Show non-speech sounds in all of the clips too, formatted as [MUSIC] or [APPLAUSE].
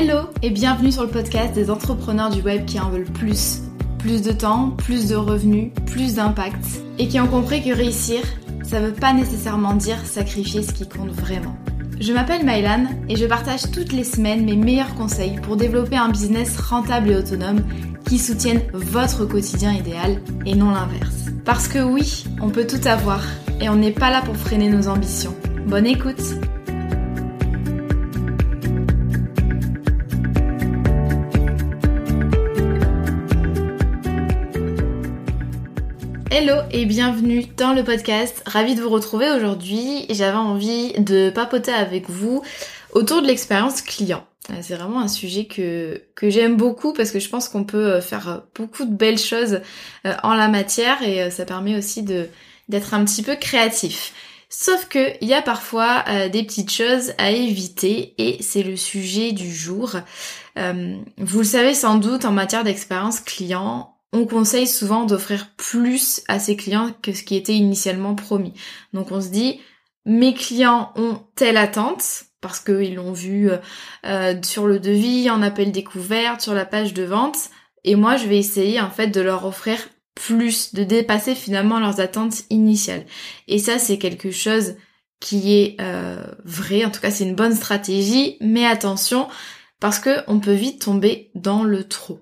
Hello et bienvenue sur le podcast des entrepreneurs du web qui en veulent plus. Plus de temps, plus de revenus, plus d'impact. Et qui ont compris que réussir, ça veut pas nécessairement dire sacrifier ce qui compte vraiment. Je m'appelle Mylan et je partage toutes les semaines mes meilleurs conseils pour développer un business rentable et autonome qui soutienne votre quotidien idéal et non l'inverse. Parce que oui, on peut tout avoir et on n'est pas là pour freiner nos ambitions. Bonne écoute Hello et bienvenue dans le podcast. Ravi de vous retrouver aujourd'hui. J'avais envie de papoter avec vous autour de l'expérience client. Euh, c'est vraiment un sujet que, que j'aime beaucoup parce que je pense qu'on peut euh, faire beaucoup de belles choses euh, en la matière et ça permet aussi de d'être un petit peu créatif. Sauf que il y a parfois des petites choses à éviter et c'est le sujet du jour. vous le savez sans doute en matière d'expérience client, on conseille souvent d'offrir plus à ses clients que ce qui était initialement promis. Donc on se dit, mes clients ont telle attente, parce qu'ils l'ont vu euh, euh, sur le devis, en appel découverte, sur la page de vente, et moi je vais essayer en fait de leur offrir plus, de dépasser finalement leurs attentes initiales. Et ça c'est quelque chose qui est euh, vrai, en tout cas c'est une bonne stratégie, mais attention, parce que on peut vite tomber dans le trop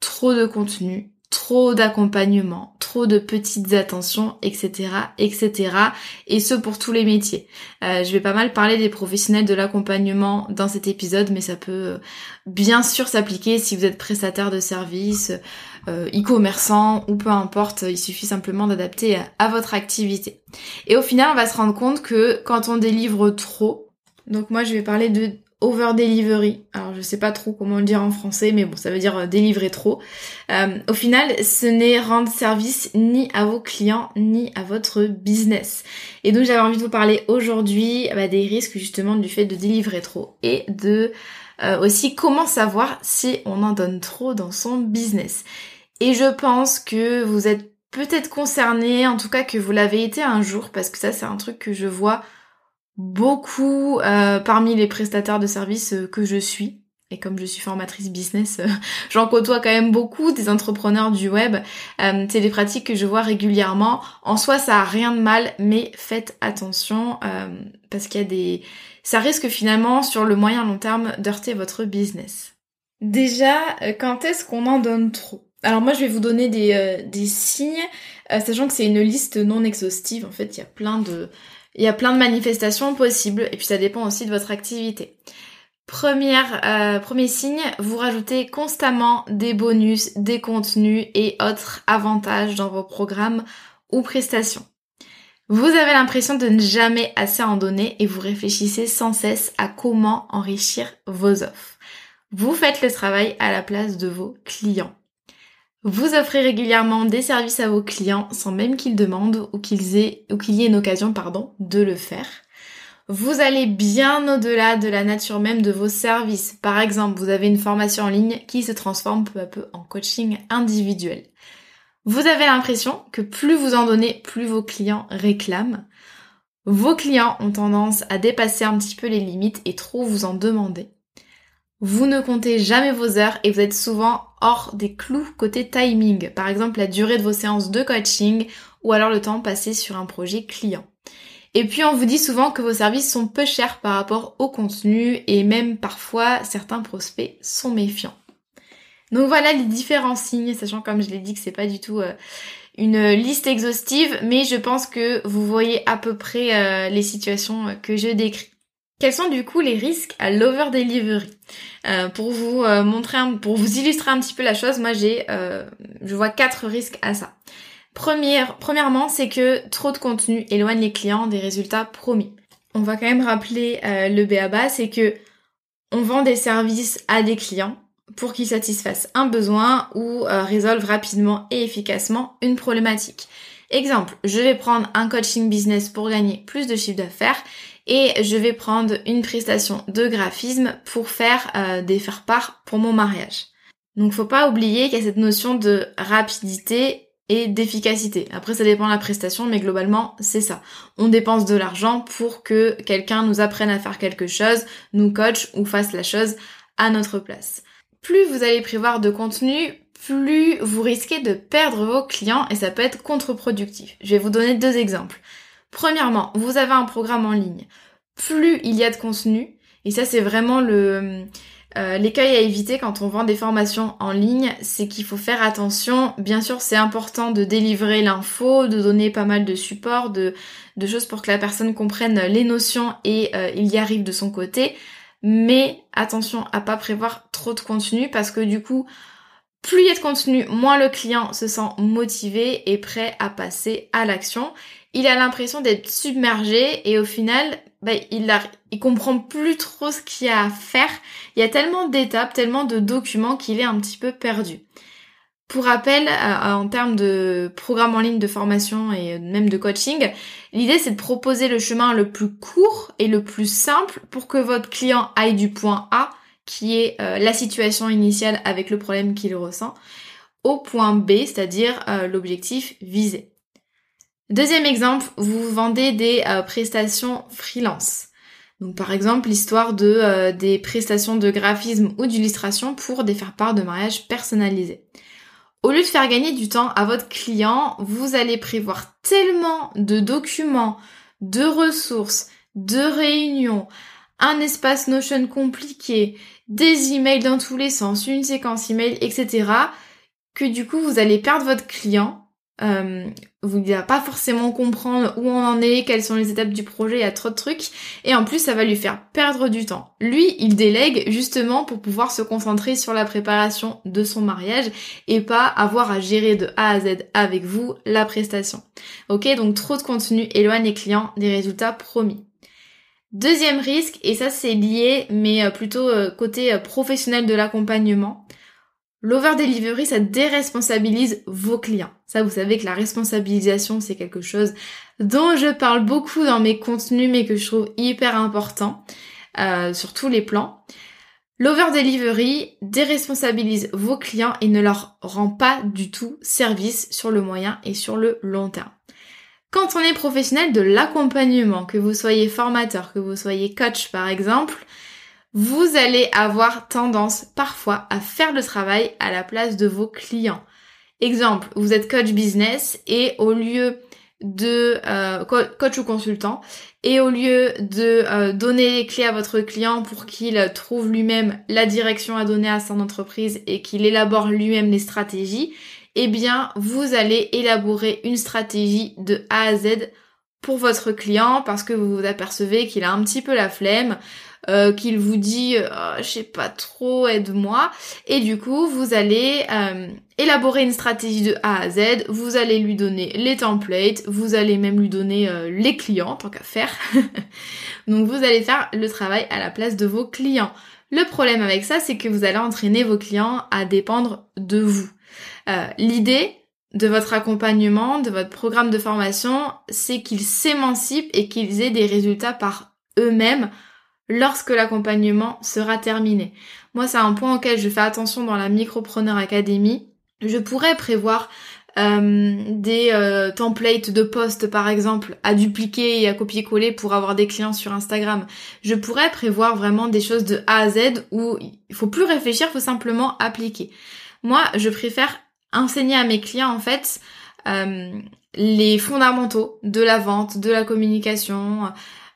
trop de contenu, trop d'accompagnement, trop de petites attentions, etc., etc. Et ce pour tous les métiers. Euh, je vais pas mal parler des professionnels de l'accompagnement dans cet épisode, mais ça peut euh, bien sûr s'appliquer si vous êtes prestataire de services, euh, e-commerçant ou peu importe. Il suffit simplement d'adapter à votre activité. Et au final, on va se rendre compte que quand on délivre trop, donc moi je vais parler de over delivery. Alors je sais pas trop comment le dire en français, mais bon, ça veut dire euh, délivrer trop. Euh, au final, ce n'est rendre service ni à vos clients ni à votre business. Et donc j'avais envie de vous parler aujourd'hui bah, des risques justement du fait de délivrer trop et de euh, aussi comment savoir si on en donne trop dans son business. Et je pense que vous êtes peut-être concerné, en tout cas que vous l'avez été un jour, parce que ça c'est un truc que je vois beaucoup euh, parmi les prestataires de services euh, que je suis. Et comme je suis formatrice business, euh, [LAUGHS] j'en côtoie quand même beaucoup des entrepreneurs du web. c'est des pratiques que je vois régulièrement. En soi, ça a rien de mal, mais faites attention parce qu'il y a des, ça risque finalement sur le moyen long terme d'heurter votre business. Déjà, quand est-ce qu'on en donne trop? Alors moi je vais vous donner des, des signes, sachant que c'est une liste non exhaustive, en fait il y a plein de, il y a plein de manifestations possibles et puis ça dépend aussi de votre activité. Première, euh, premier signe, vous rajoutez constamment des bonus, des contenus et autres avantages dans vos programmes ou prestations. Vous avez l'impression de ne jamais assez en donner et vous réfléchissez sans cesse à comment enrichir vos offres. Vous faites le travail à la place de vos clients. Vous offrez régulièrement des services à vos clients sans même qu'ils demandent ou qu'ils aient ou qu'il y ait une occasion pardon de le faire. Vous allez bien au-delà de la nature même de vos services. Par exemple, vous avez une formation en ligne qui se transforme peu à peu en coaching individuel. Vous avez l'impression que plus vous en donnez, plus vos clients réclament. Vos clients ont tendance à dépasser un petit peu les limites et trop vous en demander. Vous ne comptez jamais vos heures et vous êtes souvent hors des clous côté timing. Par exemple, la durée de vos séances de coaching ou alors le temps passé sur un projet client. Et puis on vous dit souvent que vos services sont peu chers par rapport au contenu et même parfois certains prospects sont méfiants. Donc voilà les différents signes, sachant comme je l'ai dit que c'est pas du tout euh, une liste exhaustive, mais je pense que vous voyez à peu près euh, les situations que je décris. Quels sont du coup les risques à l'over delivery euh, Pour vous euh, montrer, pour vous illustrer un petit peu la chose, moi j'ai, euh, je vois quatre risques à ça. Première, premièrement, c'est que trop de contenu éloigne les clients des résultats promis. On va quand même rappeler le BABA, c'est que on vend des services à des clients pour qu'ils satisfassent un besoin ou résolvent rapidement et efficacement une problématique. Exemple, je vais prendre un coaching business pour gagner plus de chiffre d'affaires et je vais prendre une prestation de graphisme pour faire euh, des faire-part pour mon mariage. Donc faut pas oublier qu'il y a cette notion de rapidité et d'efficacité. Après ça dépend de la prestation, mais globalement c'est ça. On dépense de l'argent pour que quelqu'un nous apprenne à faire quelque chose, nous coach ou fasse la chose à notre place. Plus vous allez prévoir de contenu, plus vous risquez de perdre vos clients et ça peut être contre-productif. Je vais vous donner deux exemples. Premièrement, vous avez un programme en ligne. Plus il y a de contenu, et ça c'est vraiment le euh, l'écueil à éviter quand on vend des formations en ligne, c'est qu'il faut faire attention. Bien sûr, c'est important de délivrer l'info, de donner pas mal de support, de, de choses pour que la personne comprenne les notions et euh, il y arrive de son côté. Mais attention à pas prévoir trop de contenu parce que du coup, plus il y a de contenu, moins le client se sent motivé et prêt à passer à l'action. Il a l'impression d'être submergé et au final, bah, il, comprend plus trop ce qu'il y a à faire. Il y a tellement d'étapes, tellement de documents qu'il est un petit peu perdu. Pour rappel, euh, en termes de programme en ligne de formation et même de coaching, l'idée c'est de proposer le chemin le plus court et le plus simple pour que votre client aille du point A qui est euh, la situation initiale avec le problème qu'il ressent, au point B, c'est-à-dire euh, l'objectif visé. Deuxième exemple, vous vendez des euh, prestations freelance. Donc par exemple l'histoire de des prestations de graphisme ou d'illustration pour des faire-part de mariage personnalisés. Au lieu de faire gagner du temps à votre client, vous allez prévoir tellement de documents, de ressources, de réunions, un espace Notion compliqué, des emails dans tous les sens, une séquence email, etc. que du coup vous allez perdre votre client. Euh, vous ne pas forcément comprendre où on en est, quelles sont les étapes du projet, il y a trop de trucs. Et en plus, ça va lui faire perdre du temps. Lui, il délègue justement pour pouvoir se concentrer sur la préparation de son mariage et pas avoir à gérer de A à Z avec vous la prestation. Ok, donc trop de contenu éloigne les clients des résultats promis. Deuxième risque, et ça c'est lié, mais euh, plutôt euh, côté euh, professionnel de l'accompagnement, l'over-delivery, ça déresponsabilise vos clients. Ça, vous savez que la responsabilisation, c'est quelque chose dont je parle beaucoup dans mes contenus, mais que je trouve hyper important sur tous les plans. L'over-delivery déresponsabilise vos clients et ne leur rend pas du tout service sur le moyen et sur le long terme. Quand on est professionnel de l'accompagnement, que vous soyez formateur, que vous soyez coach par exemple, vous allez avoir tendance parfois à faire le travail à la place de vos clients. Exemple, vous êtes coach business et au lieu de euh, coach ou consultant et au lieu de euh, donner les clés à votre client pour qu'il trouve lui-même la direction à donner à son entreprise et qu'il élabore lui-même les stratégies, eh bien, vous allez élaborer une stratégie de A à Z pour votre client parce que vous vous apercevez qu'il a un petit peu la flemme, euh, qu'il vous dit oh, je sais pas trop, aide-moi et du coup, vous allez euh, élaborer une stratégie de A à Z, vous allez lui donner les templates, vous allez même lui donner les clients tant qu'à faire. [LAUGHS] Donc vous allez faire le travail à la place de vos clients. Le problème avec ça, c'est que vous allez entraîner vos clients à dépendre de vous. Euh, l'idée de votre accompagnement, de votre programme de formation, c'est qu'ils s'émancipent et qu'ils aient des résultats par eux-mêmes lorsque l'accompagnement sera terminé. Moi, c'est un point auquel je fais attention dans la Micropreneur Academy. Je pourrais prévoir euh, des euh, templates de posts par exemple à dupliquer et à copier-coller pour avoir des clients sur Instagram. Je pourrais prévoir vraiment des choses de A à Z où il faut plus réfléchir, il faut simplement appliquer. Moi, je préfère enseigner à mes clients en fait euh, les fondamentaux de la vente, de la communication,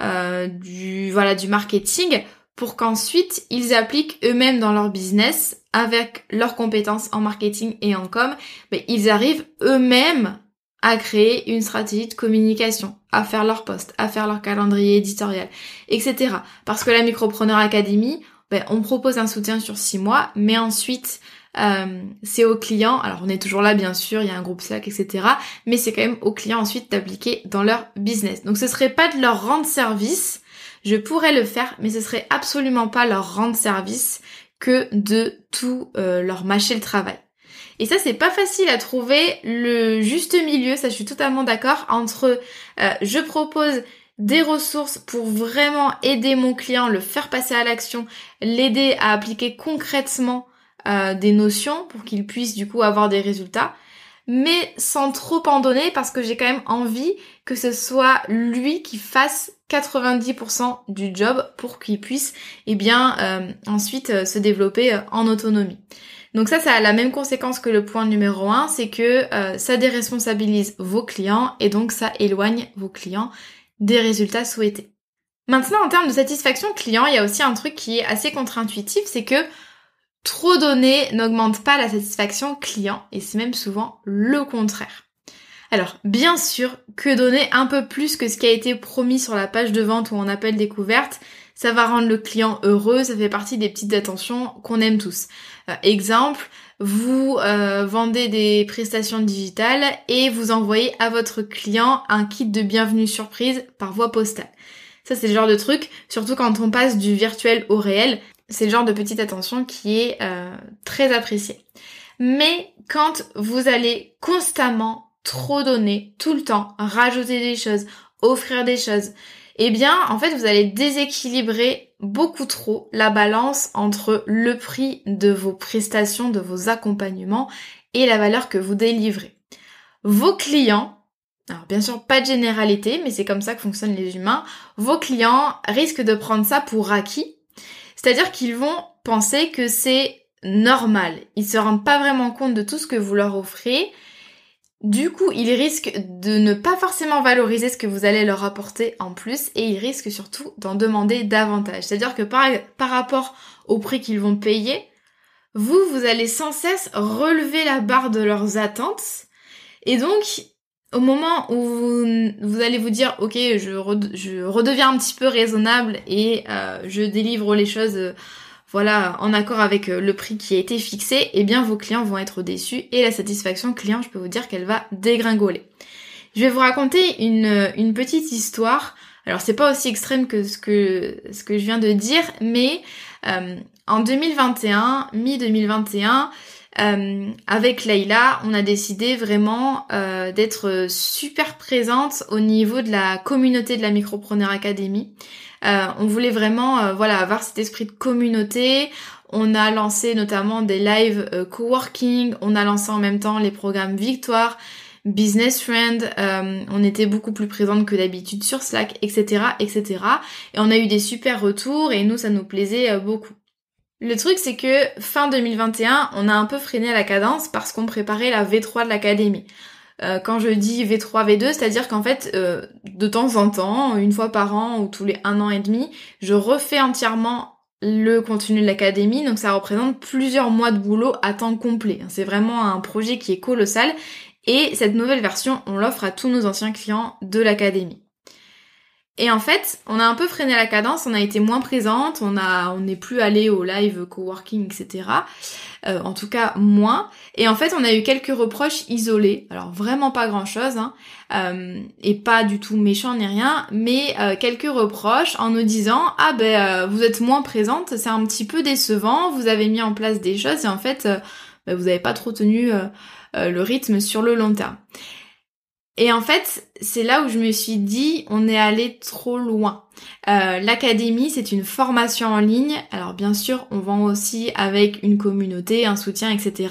euh, du voilà du marketing pour qu'ensuite ils appliquent eux-mêmes dans leur business avec leurs compétences en marketing et en com, mais ils arrivent eux-mêmes à créer une stratégie de communication, à faire leur poste, à faire leur calendrier éditorial, etc. Parce que la Micropreneur Academy, ben, on propose un soutien sur six mois, mais ensuite euh, c'est aux clients, alors on est toujours là bien sûr, il y a un groupe Slack, etc. Mais c'est quand même aux clients ensuite d'appliquer dans leur business. Donc ce serait pas de leur rendre service, je pourrais le faire, mais ce serait absolument pas leur rendre service que de tout euh, leur mâcher le travail. Et ça, c'est pas facile à trouver le juste milieu, ça je suis totalement d'accord, entre euh, je propose des ressources pour vraiment aider mon client, le faire passer à l'action, l'aider à appliquer concrètement des notions pour qu'ils puissent du coup avoir des résultats. mais sans trop en donner parce que j'ai quand même envie que ce soit lui qui fasse 90% du job pour qu'il puisse eh bien euh, ensuite euh, se développer euh, en autonomie. Donc ça, ça a la même conséquence que le point numéro 1, c'est que ça déresponsabilise vos clients et donc ça éloigne vos clients des résultats souhaités. Maintenant, en termes de satisfaction client, il y a aussi un truc qui est assez contre-intuitif, c'est que trop donner n'augmente pas la satisfaction client et c'est même souvent le contraire. Alors, bien sûr que donner un peu plus que ce qui a été promis sur la page de vente ou en appel découverte, ça va rendre le client heureux, ça fait partie des petites attentions qu'on aime tous. Euh, exemple, vous euh, vendez des prestations digitales et vous envoyez à votre client un kit de bienvenue surprise par voie postale. Ça c'est le genre de truc, surtout quand on passe du virtuel au réel, c'est le genre de petite attention qui est euh, très appréciée. Mais quand vous allez constamment trop donner tout le temps, rajouter des choses, offrir des choses, eh bien, en fait, vous allez déséquilibrer beaucoup trop la balance entre le prix de vos prestations, de vos accompagnements et la valeur que vous délivrez. Vos clients, alors bien sûr pas de généralité, mais c'est comme ça que fonctionnent les humains, vos clients risquent de prendre ça pour acquis, c'est-à-dire qu'ils vont penser que c'est normal. Ils se rendent pas vraiment compte de tout ce que vous leur offrez du coup, ils risquent de ne pas forcément valoriser ce que vous allez leur apporter en plus et ils risquent surtout d'en demander davantage. C'est-à-dire que par, par rapport au prix qu'ils vont payer, vous, vous allez sans cesse relever la barre de leurs attentes et donc au moment où vous, allez vous dire ok je, je, redeviens un petit peu raisonnable et euh, je délivre les choses voilà, en accord avec euh, le prix qui a été fixé, eh bien vos clients vont être déçus et la satisfaction client, je peux vous dire qu'elle va dégringoler. Je vais vous raconter une, euh, une petite histoire. Alors c'est pas aussi extrême que ce que ce que je viens de dire, mais euh, en 2021, mi 2021, avec Leïla, on a décidé vraiment d'être super présente au niveau de la communauté de la Micropreneur Academy. Euh, on voulait vraiment euh, voilà avoir cet esprit de communauté. On a lancé notamment des lives euh, coworking, on a lancé en même temps les programmes Victoire, Business Friend, on était beaucoup plus présente que d'habitude sur Slack, etc., etc. Et on a eu des super retours et nous ça nous plaisait beaucoup. Le truc c'est que fin 2021, on a un peu freiné la cadence parce qu'on préparait la V3 de l'académie. Euh, quand je dis V3, V2, c'est-à-dire qu'en fait, euh, de temps en temps, une fois par an ou tous les un an et demi, je refais entièrement le contenu de l'académie, donc ça représente plusieurs mois de boulot à temps complet. C'est vraiment un projet qui est colossal et cette nouvelle version, on l'offre à tous nos anciens clients de l'académie. Et en fait, on a un peu freiné la cadence, on a été moins présente, on a, on n'est plus allé au live coworking, etc. Euh, en tout cas moins. Et en fait, on a eu quelques reproches isolés. Alors vraiment pas grand chose, hein, euh, et pas du tout méchant ni rien, mais euh, quelques reproches en nous disant ah ben vous êtes moins présente, c'est un petit peu décevant. Vous avez mis en place des choses et en fait ben, vous n'avez pas trop tenu le rythme sur le long terme. Et en fait, c'est là où je me suis dit, on est allé trop loin. Euh, L'académie, c'est une formation en ligne. Alors bien sûr, on vend aussi avec une communauté, un soutien, etc.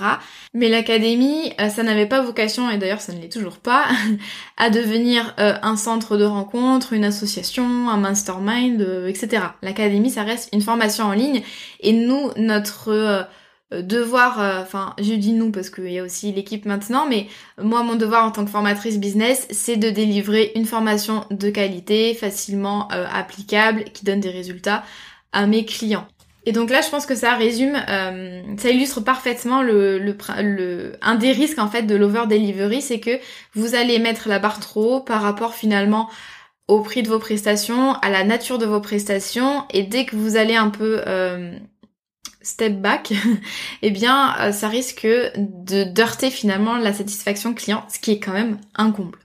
Mais l'académie, euh, ça n'avait pas vocation, et d'ailleurs ça ne l'est toujours pas, [LAUGHS] à devenir euh, un centre de rencontre, une association, un mastermind, etc. L'académie, ça reste une formation en ligne. Et nous, notre euh, devoir, euh, enfin je dis nous parce qu'il y a aussi l'équipe maintenant, mais moi mon devoir en tant que formatrice business, c'est de délivrer une formation de qualité, facilement euh, applicable, qui donne des résultats à mes clients. Et donc là, je pense que ça résume, ça illustre parfaitement le, un des risques en fait de l'over delivery, c'est que vous allez mettre la barre trop par rapport finalement au prix de vos prestations, à la nature de vos prestations, et dès que vous allez un peu step back, [LAUGHS] eh bien euh, ça risque de deurter finalement la satisfaction client, ce qui est quand même un comble.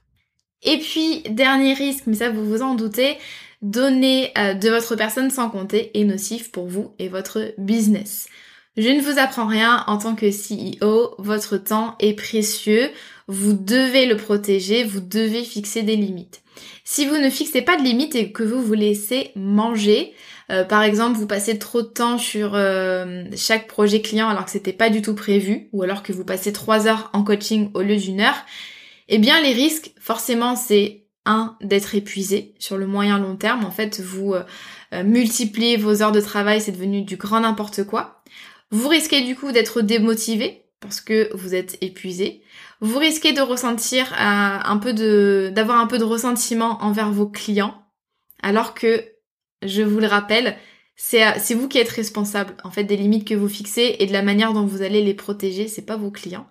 Et puis dernier risque, mais ça vous vous en doutez, donner euh, de votre personne sans compter est nocif pour vous et votre business. Je ne vous apprends rien en tant que CEO, votre temps est précieux, vous devez le protéger, vous devez fixer des limites. Si vous ne fixez pas de limites et que vous vous laissez manger, Euh, par exemple, vous passez trop de temps sur euh, chaque projet client alors que c'était pas du tout prévu, ou alors que vous passez trois heures en coaching au lieu d'une heure, eh bien les risques, forcément, c'est un d'être épuisé sur le moyen long terme. En fait, vous euh, multipliez vos heures de travail, c'est devenu du grand n'importe quoi. Vous risquez du coup d'être démotivé parce que vous êtes épuisé. Vous risquez de ressentir un peu de, d'avoir un peu de ressentiment envers vos clients, alors que je vous le rappelle, c'est vous qui êtes responsable en fait des limites que vous fixez et de la manière dont vous allez les protéger, c'est pas vos clients.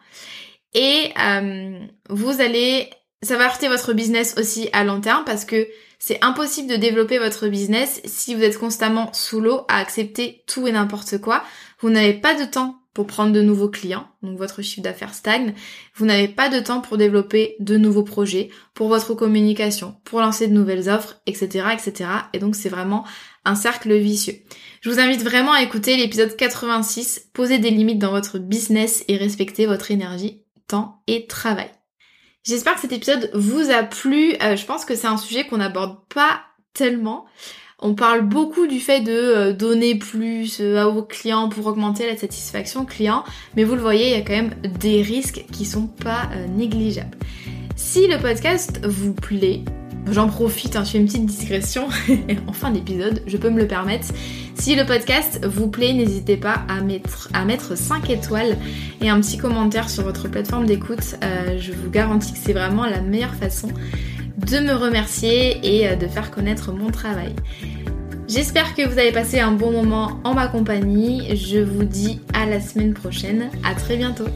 Et euh, vous allez ça va heurter votre business aussi à long terme parce que c'est impossible de développer votre business si vous êtes constamment sous l'eau à accepter tout et n'importe quoi. Vous n'avez pas de temps pour prendre de nouveaux clients, donc votre chiffre d'affaires stagne. Vous n'avez pas de temps pour développer de nouveaux projets, pour votre communication, pour lancer de nouvelles offres, etc., etc. Et donc c'est vraiment un cercle vicieux. Je vous invite vraiment à écouter l'épisode 86, poser des limites dans votre business et respecter votre énergie, temps et travail. J'espère que cet épisode vous a plu. Euh, je pense que c'est un sujet qu'on n'aborde pas tellement. On parle beaucoup du fait de euh, donner plus euh, à vos clients pour augmenter la satisfaction client, mais vous le voyez, il y a quand même des risques qui sont pas euh, négligeables. Si le podcast vous plaît, j'en profite, hein, je fais une petite digression [LAUGHS] en fin d'épisode, je peux me le permettre. Si le podcast vous plaît, n'hésitez pas à mettre, à mettre 5 étoiles et un petit commentaire sur votre plateforme d'écoute. je vous garantis que c'est vraiment la meilleure façon de me remercier et euh, de faire connaître mon travail. J'espère que vous avez passé un bon moment en ma compagnie. Je vous dis à la semaine prochaine. À très bientôt.